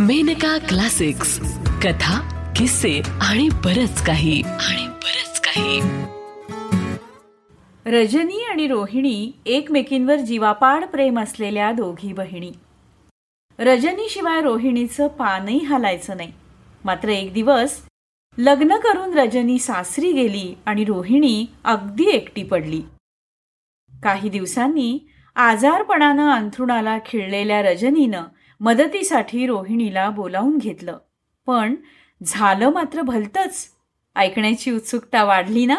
Maneka classics कथा किस्से आणि बरच काही. आणि बरच काही. रजनी आणि रोहिणी एकमेकींवर जीवापाड प्रेम असलेल्या दोघी बहिणी. रजनीशिवाय रोहिणीचं पानही हालायचं नाही. मात्र एक दिवस लग्न करून रजनी सासरी गेली आणि रोहिणी अगदी एकटी पडली. काही दिवसांनी आजारपणानं अंथरुणाला खिळलेल्या रजनीनं मदतीसाठी रोहिणीला बोलावून घेतलं. पण झालं मात्र भलतंच. ऐकण्याची उत्सुकता वाढली ना?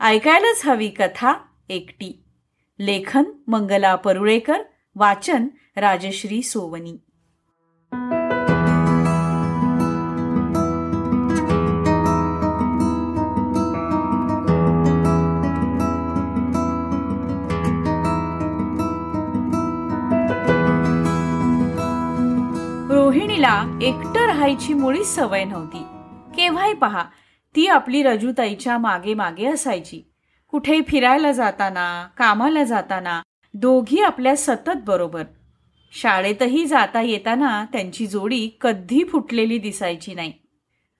ऐकायलाच हवी कथा एकटी. लेखन मंगला परुळेकर वाचन राजश्री सोवनी. तिला एकटं राहायची मुळीच सवय नव्हती. केव्हाही पहा ती आपली रजूताईच्या मागे मागे असायची. कुठेही फिरायला जाताना कामाला जाताना दोघी आपल्या सतत बरोबर. शाळेतही जाता येताना त्यांची जोडी कधी फुटलेली दिसायची नाही.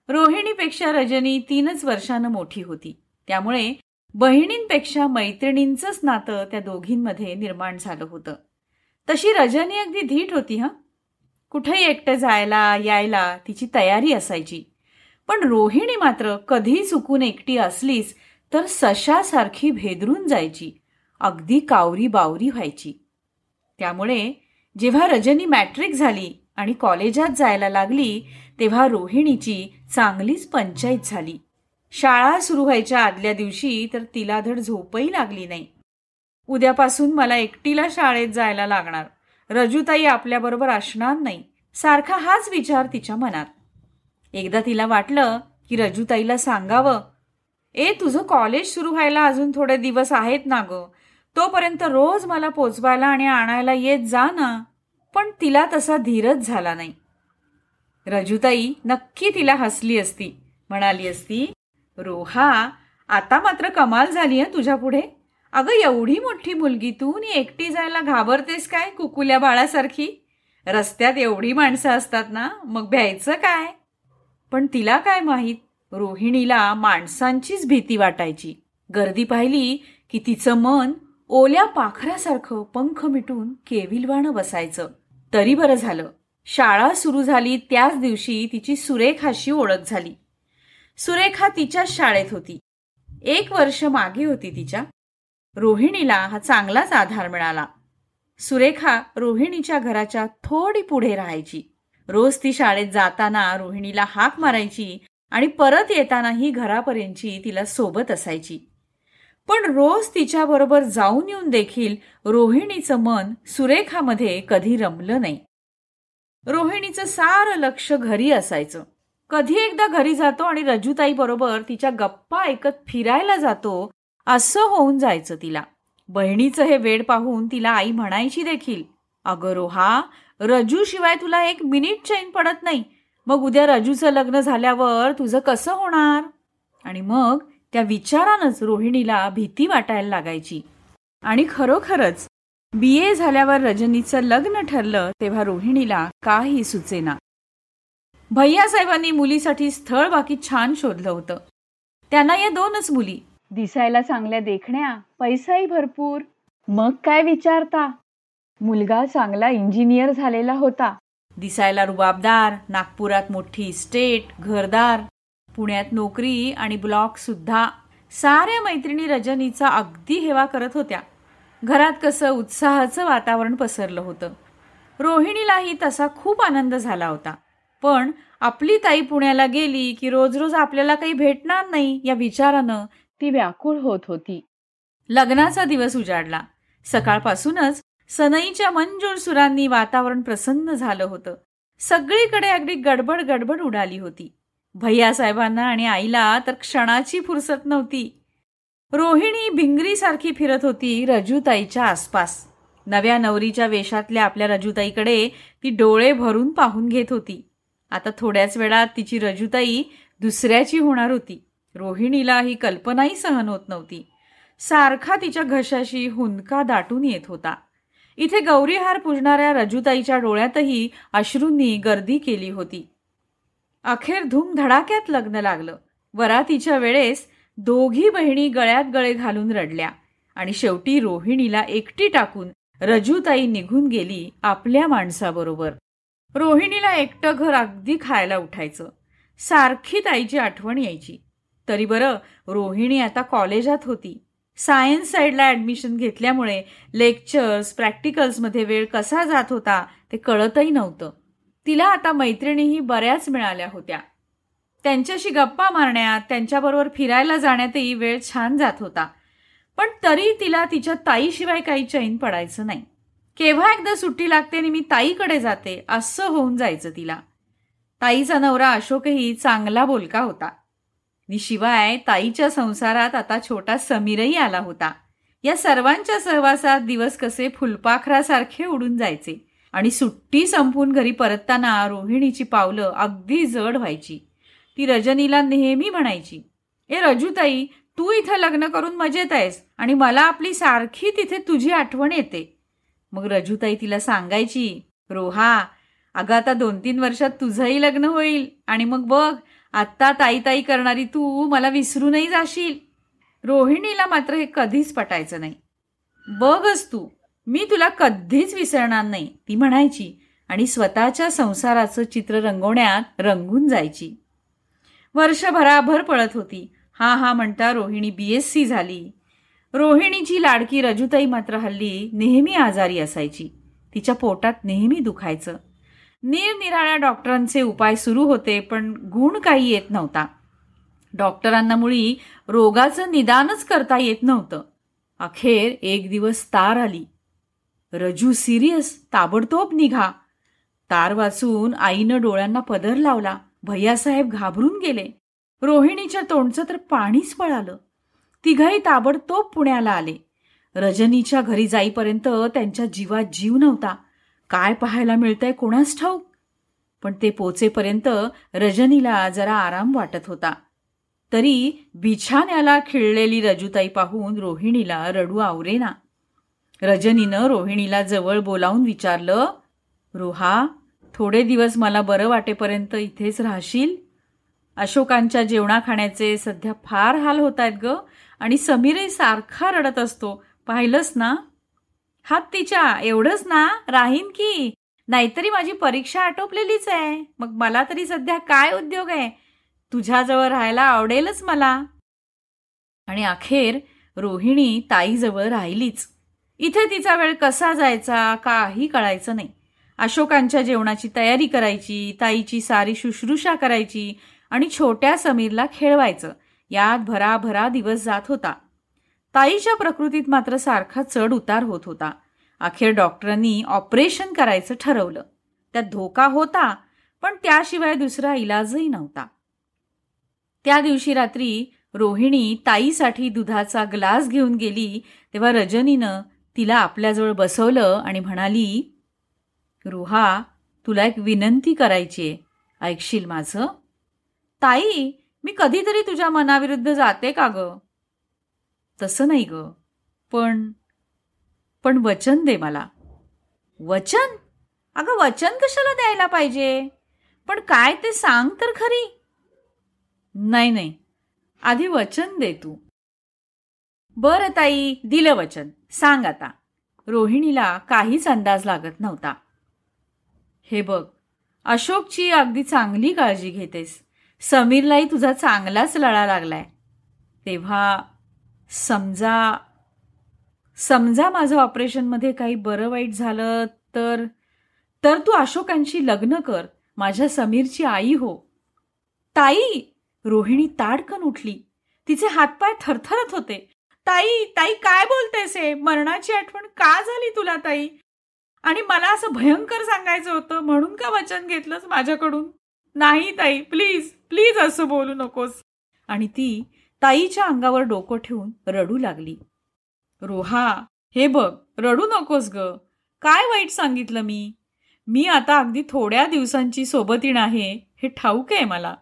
रोहिणीपेक्षा रजनी तीनच वर्षानं मोठी होती. त्यामुळे बहिणींपेक्षा मैत्रिणींचंच नातं त्या दोघींमध्ये निर्माण झालं होतं. तशी रजनी अगदी धीट होती हं? कुठेही एकटं जायला यायला तिची तयारी असायची. पण रोहिणी मात्र कधी चुकून एकटी असलीच तर सशासारखी भेदरून जायची. अगदी कावरी बावरी व्हायची. त्यामुळे जेव्हा रजनी मॅट्रिक झाली आणि कॉलेजात जायला लागली तेव्हा रोहिणीची चांगलीच पंचायत झाली. शाळा सुरू व्हायच्या आदल्या दिवशी तर तिला धड झोपही लागली नाही. उद्यापासून मला एकटीला शाळेत जायला लागणार. रजूताई आपल्याबरोबर असणार नाही. सारखा हाच विचार तिच्या मनात. एकदा तिला वाटलं की रजूताईला सांगावं ए तुझं कॉलेज सुरू व्हायला अजून थोडे दिवस आहेत ना ग. तोपर्यंत रोज मला पोचवायला आणि आणायला येत जा ना. पण तिला तसा धीरच झाला नाही. रजूताई नक्की तिला हसली असती. म्हणाली असती रोहा आता मात्र कमाल झाली आहे तुझ्या पुढे. अगं एवढी मोठी मुलगी तू नी एकटी जायला घाबरतेस काय कुकुल्या बाळासारखी? रस्त्यात एवढी माणसं असतात ना मग भ्यायचं काय? पण तिला काय माहीत? रोहिणीला माणसांचीच भीती वाटायची. गर्दी पाहिली की तिचं मन ओल्या पाखरासारखं पंख मिटून केविलवाणं बसायचं. तरी बरं झालं. शाळा सुरू झाली त्याच दिवशी तिची सुरेखाशी ओळख झाली. सुरेखा तिच्याच शाळेत होती. एक वर्ष मागे होती तिच्या. रोहिणीला हा चांगलाच आधार मिळाला. सुरेखा रोहिणीच्या घराच्या थोडी पुढे राहायची. रोज ती शाळेत जाताना रोहिणीला हाक मारायची आणि परत येतानाही घरापर्यंतची तिला सोबत असायची. पण रोज तिच्याबरोबर जाऊन येऊन देखील रोहिणीचं मन सुरेखामध्ये कधी रमलं नाही. रोहिणीचं सारं लक्ष घरी असायचं. कधी एकदा घरी जातो आणि रजूताई बरोबर तिच्या गप्पा ऐकत फिरायला जातो असं होऊन जायचं तिला. बहिणीचं हे वेळ पाहून तिला आई म्हणायची देखील अगं रोहा रजू शिवाय तुला एक मिनिट चैन पडत नाही. मग उद्या रजूचं लग्न झाल्यावर तुझं कसं होणार? आणि मग त्या विचारानंच रोहिणीला भीती वाटायला लागायची. आणि खरोखरच बी ए झाल्यावर रजनीचं लग्न ठरलं तेव्हा रोहिणीला काही सुचेना. भैयासाहेबांनी मुलीसाठी स्थळ बाकी छान शोधलं होतं. त्यांना या दोनच मुली दिसायला चांगल्या देखण्या पैसाही भरपूर. मग काय विचारता? मुलगा चांगला इंजिनियर झालेला होता. दिसायला रुबाबदार नागपुरात मोठी स्टेट घरदार पुण्यात नोकरी आणि ब्लॉक सुद्धा. साऱ्या मैत्रिणी रजनीचा अगदी हेवा करत होत्या. घरात कसं उत्साहाचं वातावरण पसरलं होतं. रोहिणीलाही तसा खूप आनंद झाला होता. पण आपली ताई पुण्याला गेली की रोज रोज आपल्याला काही भेटणार नाही या विचारानं ती व्याकुळ होत होती. लग्नाचा दिवस उजाडला. सकाळपासूनच सनईच्या मंजूर सुरांनी वातावरण प्रसन्न झालं होतं. सगळीकडे अगदी गडबड गडबड उडाली होती. भैयासाहेबांना आणि आईला तर क्षणाची फुरसत नव्हती. रोहिणी भिंगरीसारखी फिरत होती रजूताईच्या आसपास. नव्या नवरीच्या वेशातल्या आपल्या रजूताईकडे ती डोळे भरून पाहून घेत होती. आता थोड्याच वेळात तिची रजूताई दुसऱ्याची होणार होती. रोहिणीला ही कल्पनाही सहन होत नव्हती. सारखा तिच्या घशाशी हुंदका दाटून येत होता. इथे गौरीहार पुजणाऱ्या रजुताईच्या डोळ्यातही अश्रूंनी गर्दी केली होती. अखेर धूम धडाक्यात लग्न लागलं. वरातीच्या वेळेस दोघी बहिणी गळ्यात गळे घालून रडल्या आणि शेवटी रोहिणीला एकटी टाकून रजूताई निघून गेली आपल्या माणसाबरोबर. रोहिणीला एकटं घर अगदी खायला उठायचं. सारखी ताईची आठवण यायची. तरी बरं रोहिणी आता कॉलेजात होती. सायन्स साईडला ॲडमिशन घेतल्यामुळे लेक्चर्स प्रॅक्टिकल्समध्ये वेळ कसा जात होता ते कळतही नव्हतं. तिला आता मैत्रिणीही बऱ्याच मिळाल्या होत्या. त्यांच्याशी गप्पा मारण्यात त्यांच्याबरोबर फिरायला जाण्यातही वेळ छान जात होता. पण तरी तिला तिच्या ताईशिवाय काही चैन पडायचं नाही. केव्हा एकदा सुट्टी लागते आणि मी ताईकडे जाते असं होऊन जायचं तिला. ताईचा नवरा अशोकही चांगला बोलका होता. आणि शिवाय ताईच्या संसारात आता छोटा समीरही आला होता. या सर्वांच्या सहवासात दिवस कसे फुलपाखरासारखे उडून जायचे आणि सुट्टी संपून घरी परतताना रोहिणीची पावलं अगदी जड व्हायची. ती रजनीला नेहमी म्हणायची ए रजूताई तू इथं लग्न करून मजेत आहेस आणि मला आपली सारखी तिथे तुझी आठवण येते. मग रजूताई तिला सांगायची रोहा अगं आता दोन तीन वर्षात तुझंही लग्न होईल आणि मग बघ आत्ता ताई ताई करणारी तू मला विसरूनही जाशील. रोहिणीला मात्र हे कधीच पटायचं नाही. बघच तू मी तुला कधीच विसरणार नाही ती म्हणायची आणि स्वतःच्या संसाराचं चित्र रंगवण्यात रंगून जायची. वर्षभराभर पळत होती. हा हा म्हणता रोहिणी बी एस सी झाली. रोहिणीची लाडकी रजुताई मात्र हल्ली नेहमी आजारी असायची. तिच्या पोटात नेहमी दुखायचं. निरनिराळ्या डॉक्टरांचे उपाय सुरू होते पण गुण काही येत नव्हता. डॉक्टरांना मुळी रोगाचं निदानच करता येत नव्हतं. अखेर एक दिवस तार आली. रजू सिरियस ताबडतोब निघा. तार वाचून आईनं डोळ्यांना पदर लावला. भैयासाहेब घाबरून गेले. रोहिणीच्या तोंडचं तर पाणीच पळालं. तिघाही ताबडतोब पुण्याला आले. रजनीच्या घरी जाईपर्यंत त्यांच्या जीवात जीव नव्हता. काय पाहायला मिळतंय कोणास ठाऊक? पण ते पोचेपर्यंत रजनीला जरा आराम वाटत होता. तरी बिछाण्याला खिळलेली रजुताई पाहून रोहिणीला रडू आवरेना. रजनीनं रोहिणीला जवळ बोलावून विचारलं रोहा थोडे दिवस मला बरं वाटेपर्यंत इथेच राहशील? अशोकांच्या जेवणा खाण्याचे सध्या फार हाल होत आहेत ग आणि समीरही सारखा रडत असतो. पाहिलंस ना? हात तिच्या एवढंच ना? राहीन की? नाहीतरी माझी परीक्षा आटोपलेलीच आहे. मग मला तरी सध्या काय उद्योग आहे? तुझ्याजवळ राहायला आवडेलच मला. आणि अखेर रोहिणी ताईजवळ राहिलीच. इथे तिचा वेळ कसा जायचा काही कळायचं नाही. अशोकांच्या जेवणाची तयारी करायची ताईची सारी शुश्रूषा करायची आणि छोट्या समीरला खेळवायचं. यात भराभरा दिवस जात होता. ताईच्या प्रकृतीत मात्र सारखा चढ उतार होत होता. अखेर डॉक्टरांनी ऑपरेशन करायचं ठरवलं. त्यात धोका होता पण त्याशिवाय दुसरा इलाजही नव्हता. त्या दिवशी रात्री रोहिणी ताईसाठी दुधाचा ग्लास घेऊन गेली तेव्हा रजनीनं तिला आपल्याजवळ बसवलं आणि म्हणाली रुहा तुला एक विनंती करायची आहे. ऐकशील माझं? ताई मी कधीतरी तुझ्या मनाविरुद्ध जाते का गं? तसं नाही ग. पण पण वचन दे मला. वचन? अगं वचन कशाला द्यायला पाहिजे? पण काय ते सांग तर खरी. नाही नाही. आधी वचन दे तू. बरं ताई दिलं वचन. सांग आता. रोहिणीला काहीच अंदाज लागत नव्हता. हे बघ अशोकची अगदी चांगली काळजी घेतेस. समीरलाही तुझा चांगलाच लळा लागलाय. तेव्हा समजा समजा माझं ऑपरेशनमध्ये काही बरं वाईट झालं तर तर तू अशोकांशी लग्न कर. माझ्या समीरची आई हो. ताई रोहिणी ताडकन उठली. तिचे हातपाय थरथरत होते. ताई ताई काय बोलतेस हे? मरणाची आठवण का झाली तुला ताई? आणि मला असं भयंकर सांगायचं होतं म्हणून का वचन घेतलंस माझ्याकडून? नाही ताई प्लीज प्लीज असं बोलू नकोस. आणि ती ताईच्या अंगावर डोकं ठेवून रडू लागली. रोहा हे बघ रडू नकोस ग. काय वाईट सांगितलं मी? मी आता अगदी थोड्या दिवसांची सोबतीण आहे हे ठाऊक आहे मला.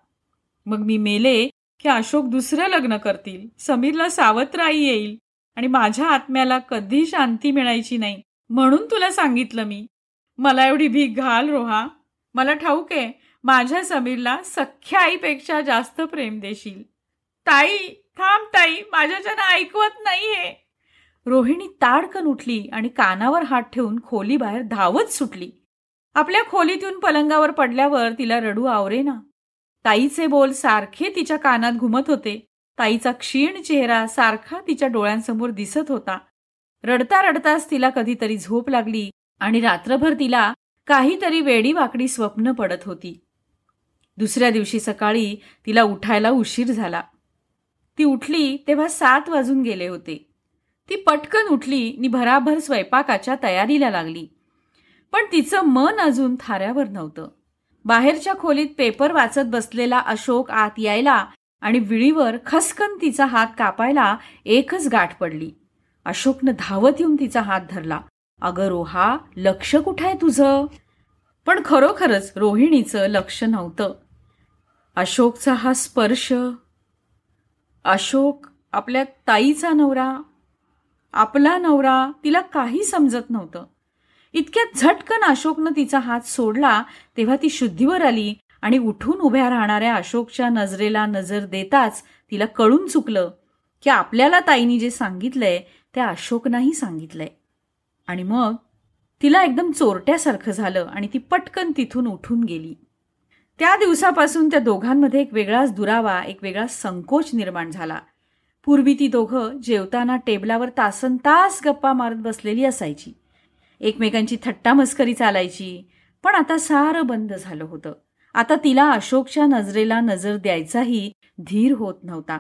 मग मी मेले की अशोक दुसरं लग्न करतील. समीरला सावत्र आई येईल आणि माझ्या आत्म्याला कधी शांती मिळायची नाही म्हणून तुला सांगितलं मी. मला एवढी भीक घाल रोहा. मला ठाऊक आहे माझ्या समीरला सख्या आईपेक्षा जास्त प्रेम देशील. ताई थांब ताई माझ्याच्यानं ऐकवत नाहीये. रोहिणी ताडकन उठली आणि कानावर हात ठेवून खोलीबाहेर धावत सुटली. आपल्या खोलीतून पलंगावर पडल्यावर तिला रडू आवरेना. ताईचे बोल सारखे तिच्या कानात घुमत होते. ताईचा क्षीण चेहरा सारखा तिच्या डोळ्यांसमोर दिसत होता. रडता रडताच तिला कधीतरी झोप लागली आणि रात्रभर तिला काहीतरी वेडी वाकडी स्वप्न पडत होती. दुसऱ्या दिवशी सकाळी तिला उठायला उशीर झाला. ती उठली तेव्हा सात वाजून गेले होते. ती पटकन उठली नि भराभर स्वयंपाकाच्या तयारीला लागली. पण तिचं मन अजून थाऱ्यावर नव्हतं. बाहेरच्या खोलीत पेपर वाचत बसलेला अशोक आत यायला आणि विळीवर खसकन तिचा हात कापायला एकच गाठ पडली. अशोकनं धावत येऊन तिचा हात धरला. अगं रोहा लक्ष कुठं आहे तुझं? पण खरोखरच रोहिणीचं लक्ष नव्हतं. अशोकचा हा स्पर्श अशोक आपल्या ताईचा नवरा आपला नवरा तिला काही समजत नव्हतं. इतक्यात झटकन अशोकनं तिचा हात सोडला तेव्हा ती शुद्धीवर आली आणि उठून उभ्या राहणाऱ्या अशोकच्या नजरेला नजर देताच तिला कळून चुकलं की आपल्याला ताईनी जे सांगितलंय ते अशोकनाही सांगितलंय. आणि मग तिला एकदम चोरट्यासारखं झालं आणि ती पटकन तिथून उठून गेली. त्या दिवसापासून त्या दोघांमध्ये एक वेगळाच दुरावा एक वेगळा संकोच निर्माण झाला. पूर्वी ती दोघं जेवताना टेबलावर तासन तास गप्पा मारत बसलेली असायची. एकमेकांची थट्टा मस्करी चालायची. पण आता सारं बंद झालं होतं. आता तिला अशोकच्या नजरेला नजर द्यायचाही धीर होत नव्हता.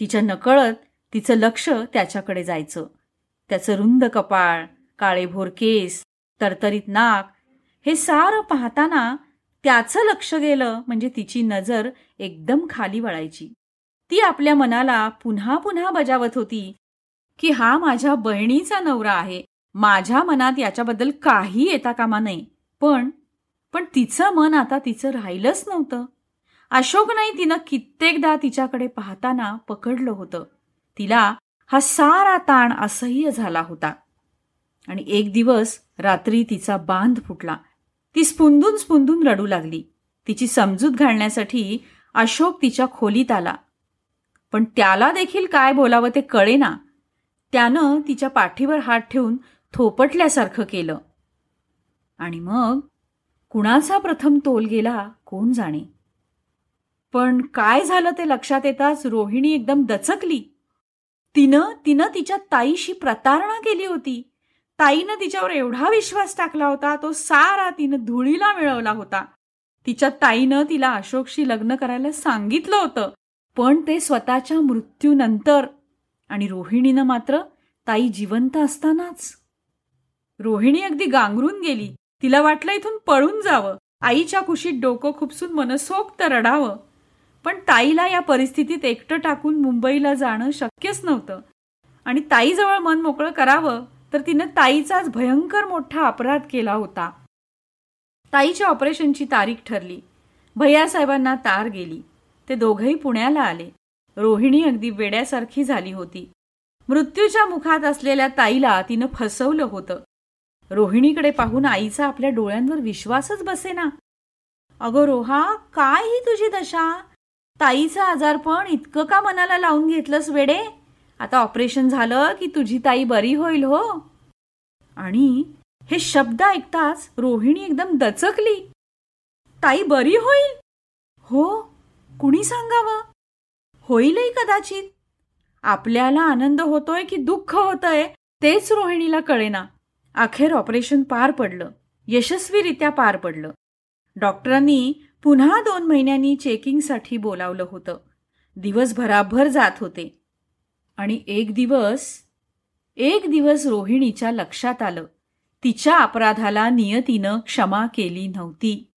तिच्या नकळत तिचं लक्ष त्याच्याकडे जायचं. त्याचं रुंद कपाळ काळेभोर केस तरतरीत नाक हे सारं पाहताना त्याचं लक्ष गेलं म्हणजे तिची नजर एकदम खाली वळायची. ती आपल्या मनाला पुन्हा पुन्हा बजावत होती की हा माझ्या बहिणीचा नवरा आहे. माझ्या मनात याच्याबद्दल काही येता कामा नाही पण पण तिचं मन आता तिचं राहिलंच नव्हतं. अशोक नाही तिनं कित्येकदा तिच्याकडे पाहताना पकडलं होतं. तिला हा सारा ताण असह्य झाला होता. आणि एक दिवस रात्री तिचा बांध फुटला. ती स्पुंदून स्पुंदून रडू लागली. तिची समजूत घालण्यासाठी अशोक तिच्या खोलीत आला. पण त्याला देखील काय बोलावं ते कळेना त्यानं तिच्या पाठीवर हात ठेवून थोपटल्यासारखं केलं. आणि मग कुणाचा प्रथम तोल गेला कोण जाणे? पण काय झालं ते लक्षात येताच रोहिणी एकदम दचकली. तिनं तिनं तिच्या ताईशी प्रतारणा केली होती. ताईनं तिच्यावर एवढा विश्वास टाकला होता तो सारा तिनं धुळीला मिळवला होता. तिच्या ताईनं तिला अशोकशी लग्न करायला सांगितलं होतं पण ते स्वतःच्या मृत्यूनंतर आणि रोहिणीनं मात्र ताई जिवंत असतानाच. रोहिणी अगदी गांगरून गेली तिला वाटलं इथून पळून जावं आईच्या कुशीत डोकं खुपसून मनसोक्त रडावं. पण ताईला या परिस्थितीत एकटं टाकून मुंबईला जाणं शक्यच नव्हतं. आणि ताईजवळ मन मोकळं करावं तर तिनं ताईचाच भयंकर मोठा अपराध केला होता. ताईच्या ऑपरेशनची तारीख ठरली. भैयासाहेबांना तार गेली. ते दोघंही पुण्याला आले. रोहिणी अगदी वेड्यासारखी झाली होती. मृत्यूच्या मुखात असलेल्या ताईला तिनं फसवलं होतं. रोहिणीकडे पाहून आईचा आपल्या डोळ्यांवर विश्वासच बसेना. अगं रोहा काय ही तुझी दशा? ताईचं आजारपण इतकं का मनाला लावून घेतलंस वेडे? आता ऑपरेशन झालं की तुझी ताई बरी होईल हो. आणि हे शब्द ऐकताच रोहिणी एकदम दचकली. ताई बरी होईल? हो कुणी सांगावं? होईलही कदाचित. आपल्याला आनंद होतोय की दुःख होतंय तेच रोहिणीला कळेना. अखेर ऑपरेशन पार पडलं. यशस्वीरित्या पार पडलं. डॉक्टरांनी पुन्हा दोन महिन्यांनी चेकिंगसाठी बोलावलं होतं. दिवसभराभर जात होते. आणि एक दिवस एक दिवस रोहिणीच्या लक्षात आलं. तिच्या अपराधाला नियतीनं क्षमा केली नव्हती.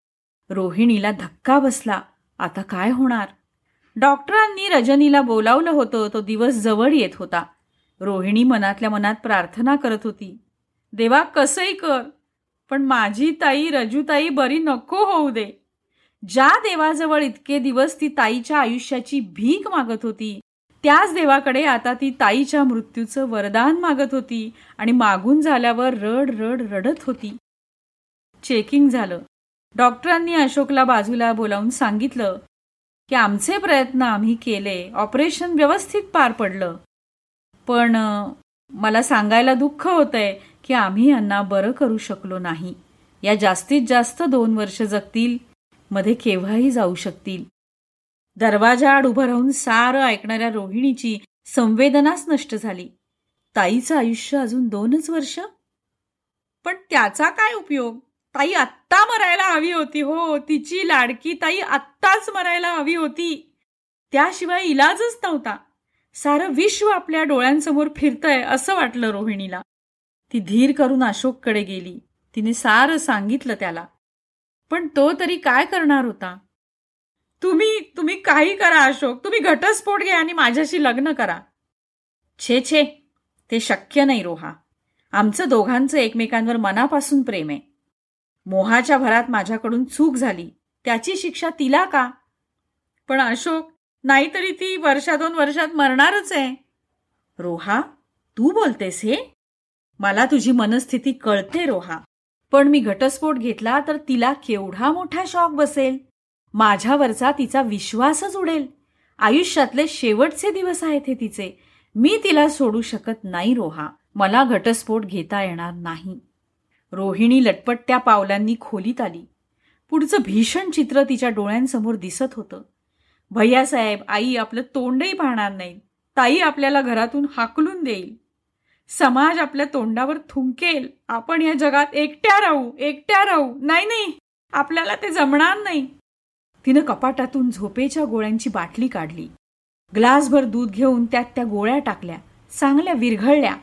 रोहिणीला धक्का बसला. आता काय होणार? डॉक्टरांनी रजनीला बोलावलं होतं. तो दिवस जवळ येत होता. रोहिणी मनातल्या मनात प्रार्थना करत होती. देवा कसंही कर पण माझी ताई रजूताई बरी नको होऊ दे. ज्या देवाजवळ इतके दिवस ती ताईच्या आयुष्याची भीक मागत होती त्याच देवाकडे आता ती ताईच्या मृत्यूचं वरदान मागत होती आणि मागून झाल्यावर रड रड रडत होती. चेकिंग झालं. डॉक्टरांनी अशोकला बाजूला बोलावून सांगितलं की आमचे प्रयत्न आम्ही केले. ऑपरेशन व्यवस्थित पार पडलं. पण मला सांगायला दुःख होतंय की आम्ही यांना बरं करू शकलो नाही. या जास्तीत जास्त दोन वर्ष जगतील. मध्ये केव्हाही जाऊ शकतील. दरवाजाआड उभं राहून सारं ऐकणाऱ्या रोहिणीची संवेदनाच नष्ट झाली. ताईचं आयुष्य अजून दोनच वर्ष? पण त्याचा काय उपयोग? ताई आत्ता मरायला हवी होती हो. तिची लाडकी ताई आत्ताच मरायला हवी होती. त्याशिवाय इलाजच नव्हता. सारं विश्व आपल्या डोळ्यांसमोर फिरतंय असं वाटलं रोहिणीला. ती धीर करून अशोककडे गेली. तिने सारं सांगितलं त्याला. पण तो तरी काय करणार होता? तुम्ही तुम्ही काही करा अशोक. तुम्ही घटस्फोट घ्या आणि माझ्याशी लग्न करा. छे छे. ते शक्य नाही रोहा. आमचं दोघांचं एकमेकांवर मनापासून प्रेम आहे. मोहाच्या भरात माझ्याकडून चूक झाली. त्याची शिक्षा तिला का? पण अशोक नाहीतरी ती वर्षा दोन वर्षात मरणारच आहे. रोहा तू बोलतेस हे? मला तुझी मनस्थिती कळते रोहा. पण मी घटस्फोट घेतला तर तिला केवढा मोठा शॉक बसेल? माझ्यावरचा तिचा विश्वासच उडेल. आयुष्यातले शेवटचे दिवस आहेत हे तिचे. मी तिला सोडू शकत नाही रोहा. मला घटस्फोट घेता येणार नाही. रोहिणी लटपटत्या पावलांनी खोलीत आली. पुढचं भीषण चित्र तिच्या डोळ्यांसमोर दिसत होतं. भैयासाहेब आई आपलं तोंडही पाहणार नाही ताई आपल्याला घरातून हाकलून देईल. समाज आपल्या तोंडावर थुंकेल. आपण या जगात एकट्या राहू एकट्या राहू. नाही नाही. आपल्याला ते जमणार नाही. तिनं कपाटातून झोपेच्या गोळ्यांची बाटली काढली. ग्लासभर दूध घेऊन त्यात त्या गोळ्या टाकल्या. चांगल्या विरघळल्या.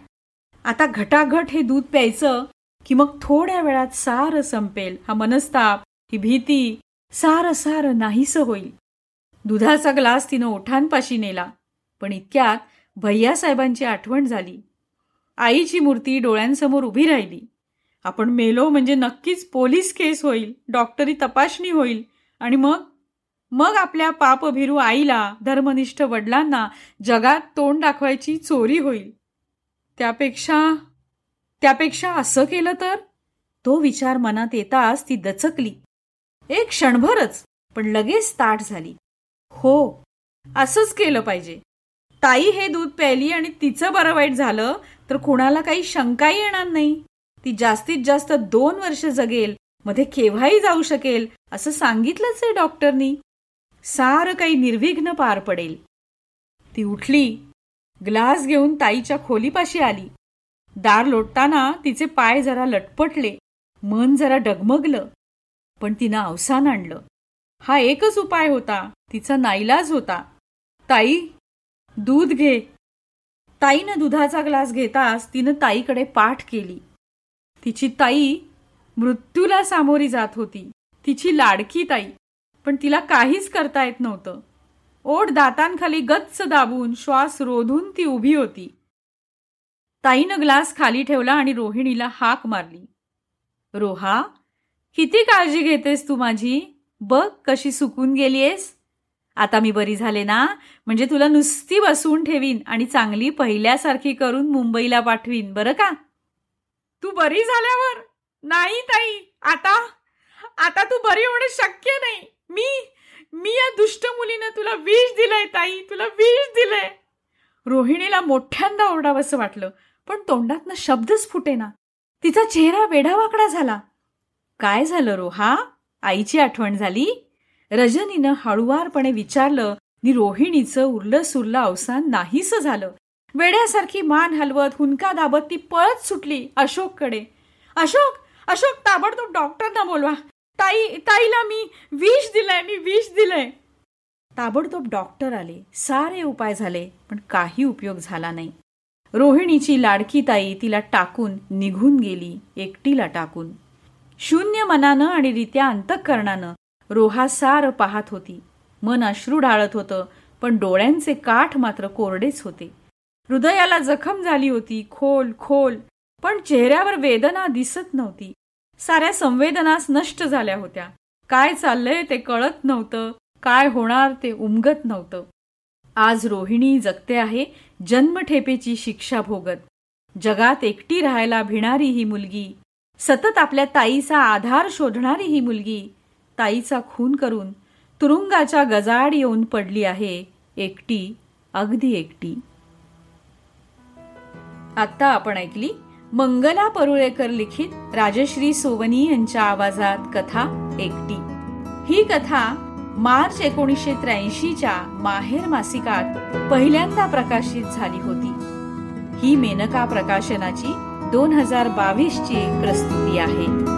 आता घटाघट हे दूध प्यायचं की मग थोड्या वेळात सारं संपेल. हा मनस्ताप ही भीती सारं सारं नाहीसं होईल. दुधाचा ग्लास तिनं ओठांपाशी नेला. पण इतक्यात भैयासाहेबांची आठवण झाली. आईची मूर्ती डोळ्यांसमोर उभी राहिली. आपण मेलो म्हणजे नक्कीच पोलीस केस होईल डॉक्टरी तपासणी होईल आणि मग मग आपल्या पापभिरू आईला धर्मनिष्ठ वडिलांना जगात तोंड दाखवायची चोरी होईल. त्यापेक्षा त्यापेक्षा असं केलं तर? तो विचार मनात येताच ती दचकली. एक क्षणभरच पण लगेच ताट झाली. हो असंच केलं पाहिजे. ताई हे दूध प्यायली आणि तिचं बरं वाईट झालं तर कुणाला काही शंकाही येणार नाही. ती जास्तीत जास्त दोन वर्ष जगेल मध्ये केव्हाही जाऊ शकेल असं सांगितलंच आहे डॉक्टरनी. सारं काही निर्विघ्न पार पडेल. ती उठली. ग्लास घेऊन ताईच्या खोलीपाशी आली. दार लोटताना तिचे पाय जरा लटपटले. मन जरा डगमगलं. पण तिनं अवसान आणलं. हा एकच उपाय होता. तिचा नाईलाज होता. ताई दूध घे. ताईनं दुधाचा ग्लास घेताच तिनं ताईकडे पाठ केली. तिची ताई मृत्यूला सामोरी जात होती. तिची लाडकी ताई. पण तिला काहीच करता येत नव्हतं. ओढ दातांखाली गच्च दाबून श्वास रोधून ती उभी होती. ताईनं ग्लास खाली ठेवला आणि रोहिणीला हाक मारली. रोहा किती काळजी घेतेस तू माझी? बघ कशी सुकून गेलीयस. आता मी बरी झाले ना? म्हणजे तुला नुसती बसवून ठेवीन आणि चांगली पहिल्यासारखी करून मुंबईला पाठवीन बरं का? तू बरी झाल्यावर? नाही ताई आता? आता तू बरी होणं शक्य नाही. मी मी या दुष्ट मुलीनं तुला विष दिलंय ताई. तुला विष दिलंय. रोहिणीला मोठ्यांदा ओरडावंसं वाटलं पण तोंडातनं शब्दच फुटेना तिचा चेहरा वेढावाकडा झाला. काय झालं रोहा? आईची आठवण झाली? रजनीनं हळुवारपणे विचारलं नि रोहिणीचं उरलं सुरलं अवसान नाहीस झालं. वेड्यासारखी मान हलवत हुंका दाबत ती पळत सुटली अशोककडे. अशोक अशोक ताबडतोब डॉक्टरना बोलवा. ताई ताईला मी विष दिलंय मी विष दिलंय. ताबडतोब डॉक्टर आले. सारे उपाय झाले पण काही उपयोग झाला नाही. रोहिणीची लाडकी ताई तिला टाकून निघून गेली एकटीला टाकून. शून्य मनानं आणि रित्या अंतकरणानं रोहा सार पाहत होती. मन अश्रू ढाळत होतं पण डोळ्यांचे काठ मात्र कोरडेच होते. हृदयाला जखम झाली होती खोल खोल पण चेहऱ्यावर वेदना दिसत नव्हती. साऱ्या संवेदनास नष्ट झाल्या होत्या. काय चाललंय ते कळत नव्हतं. काय होणार ते उमगत नव्हतं. आज रोहिणी जगते आहे जन्मठेपेची शिक्षा भोगत. जगात एकटी राहायला भिणारी ही मुलगी. सतत आपल्या ताईचा आधार शोधणारी ही मुलगी. ताईचा खून करून तुरुंगाच्या गजाड येऊन पडली आहे. एकटी अगदी एकटी. आत्ता आपण ऐकली मंगला परुळेकर लिखित राजश्री सोवनी यांच्या आवाजात कथा एकटी. ही कथा मार्च एकोणीसशे त्र्याऐंशीच्या माहेर मासिकात पहिल्यांदा प्रकाशित झाली होती. ही मेनका प्रकाशनाची दोन हजार बावीसची प्रस्तुती आहे.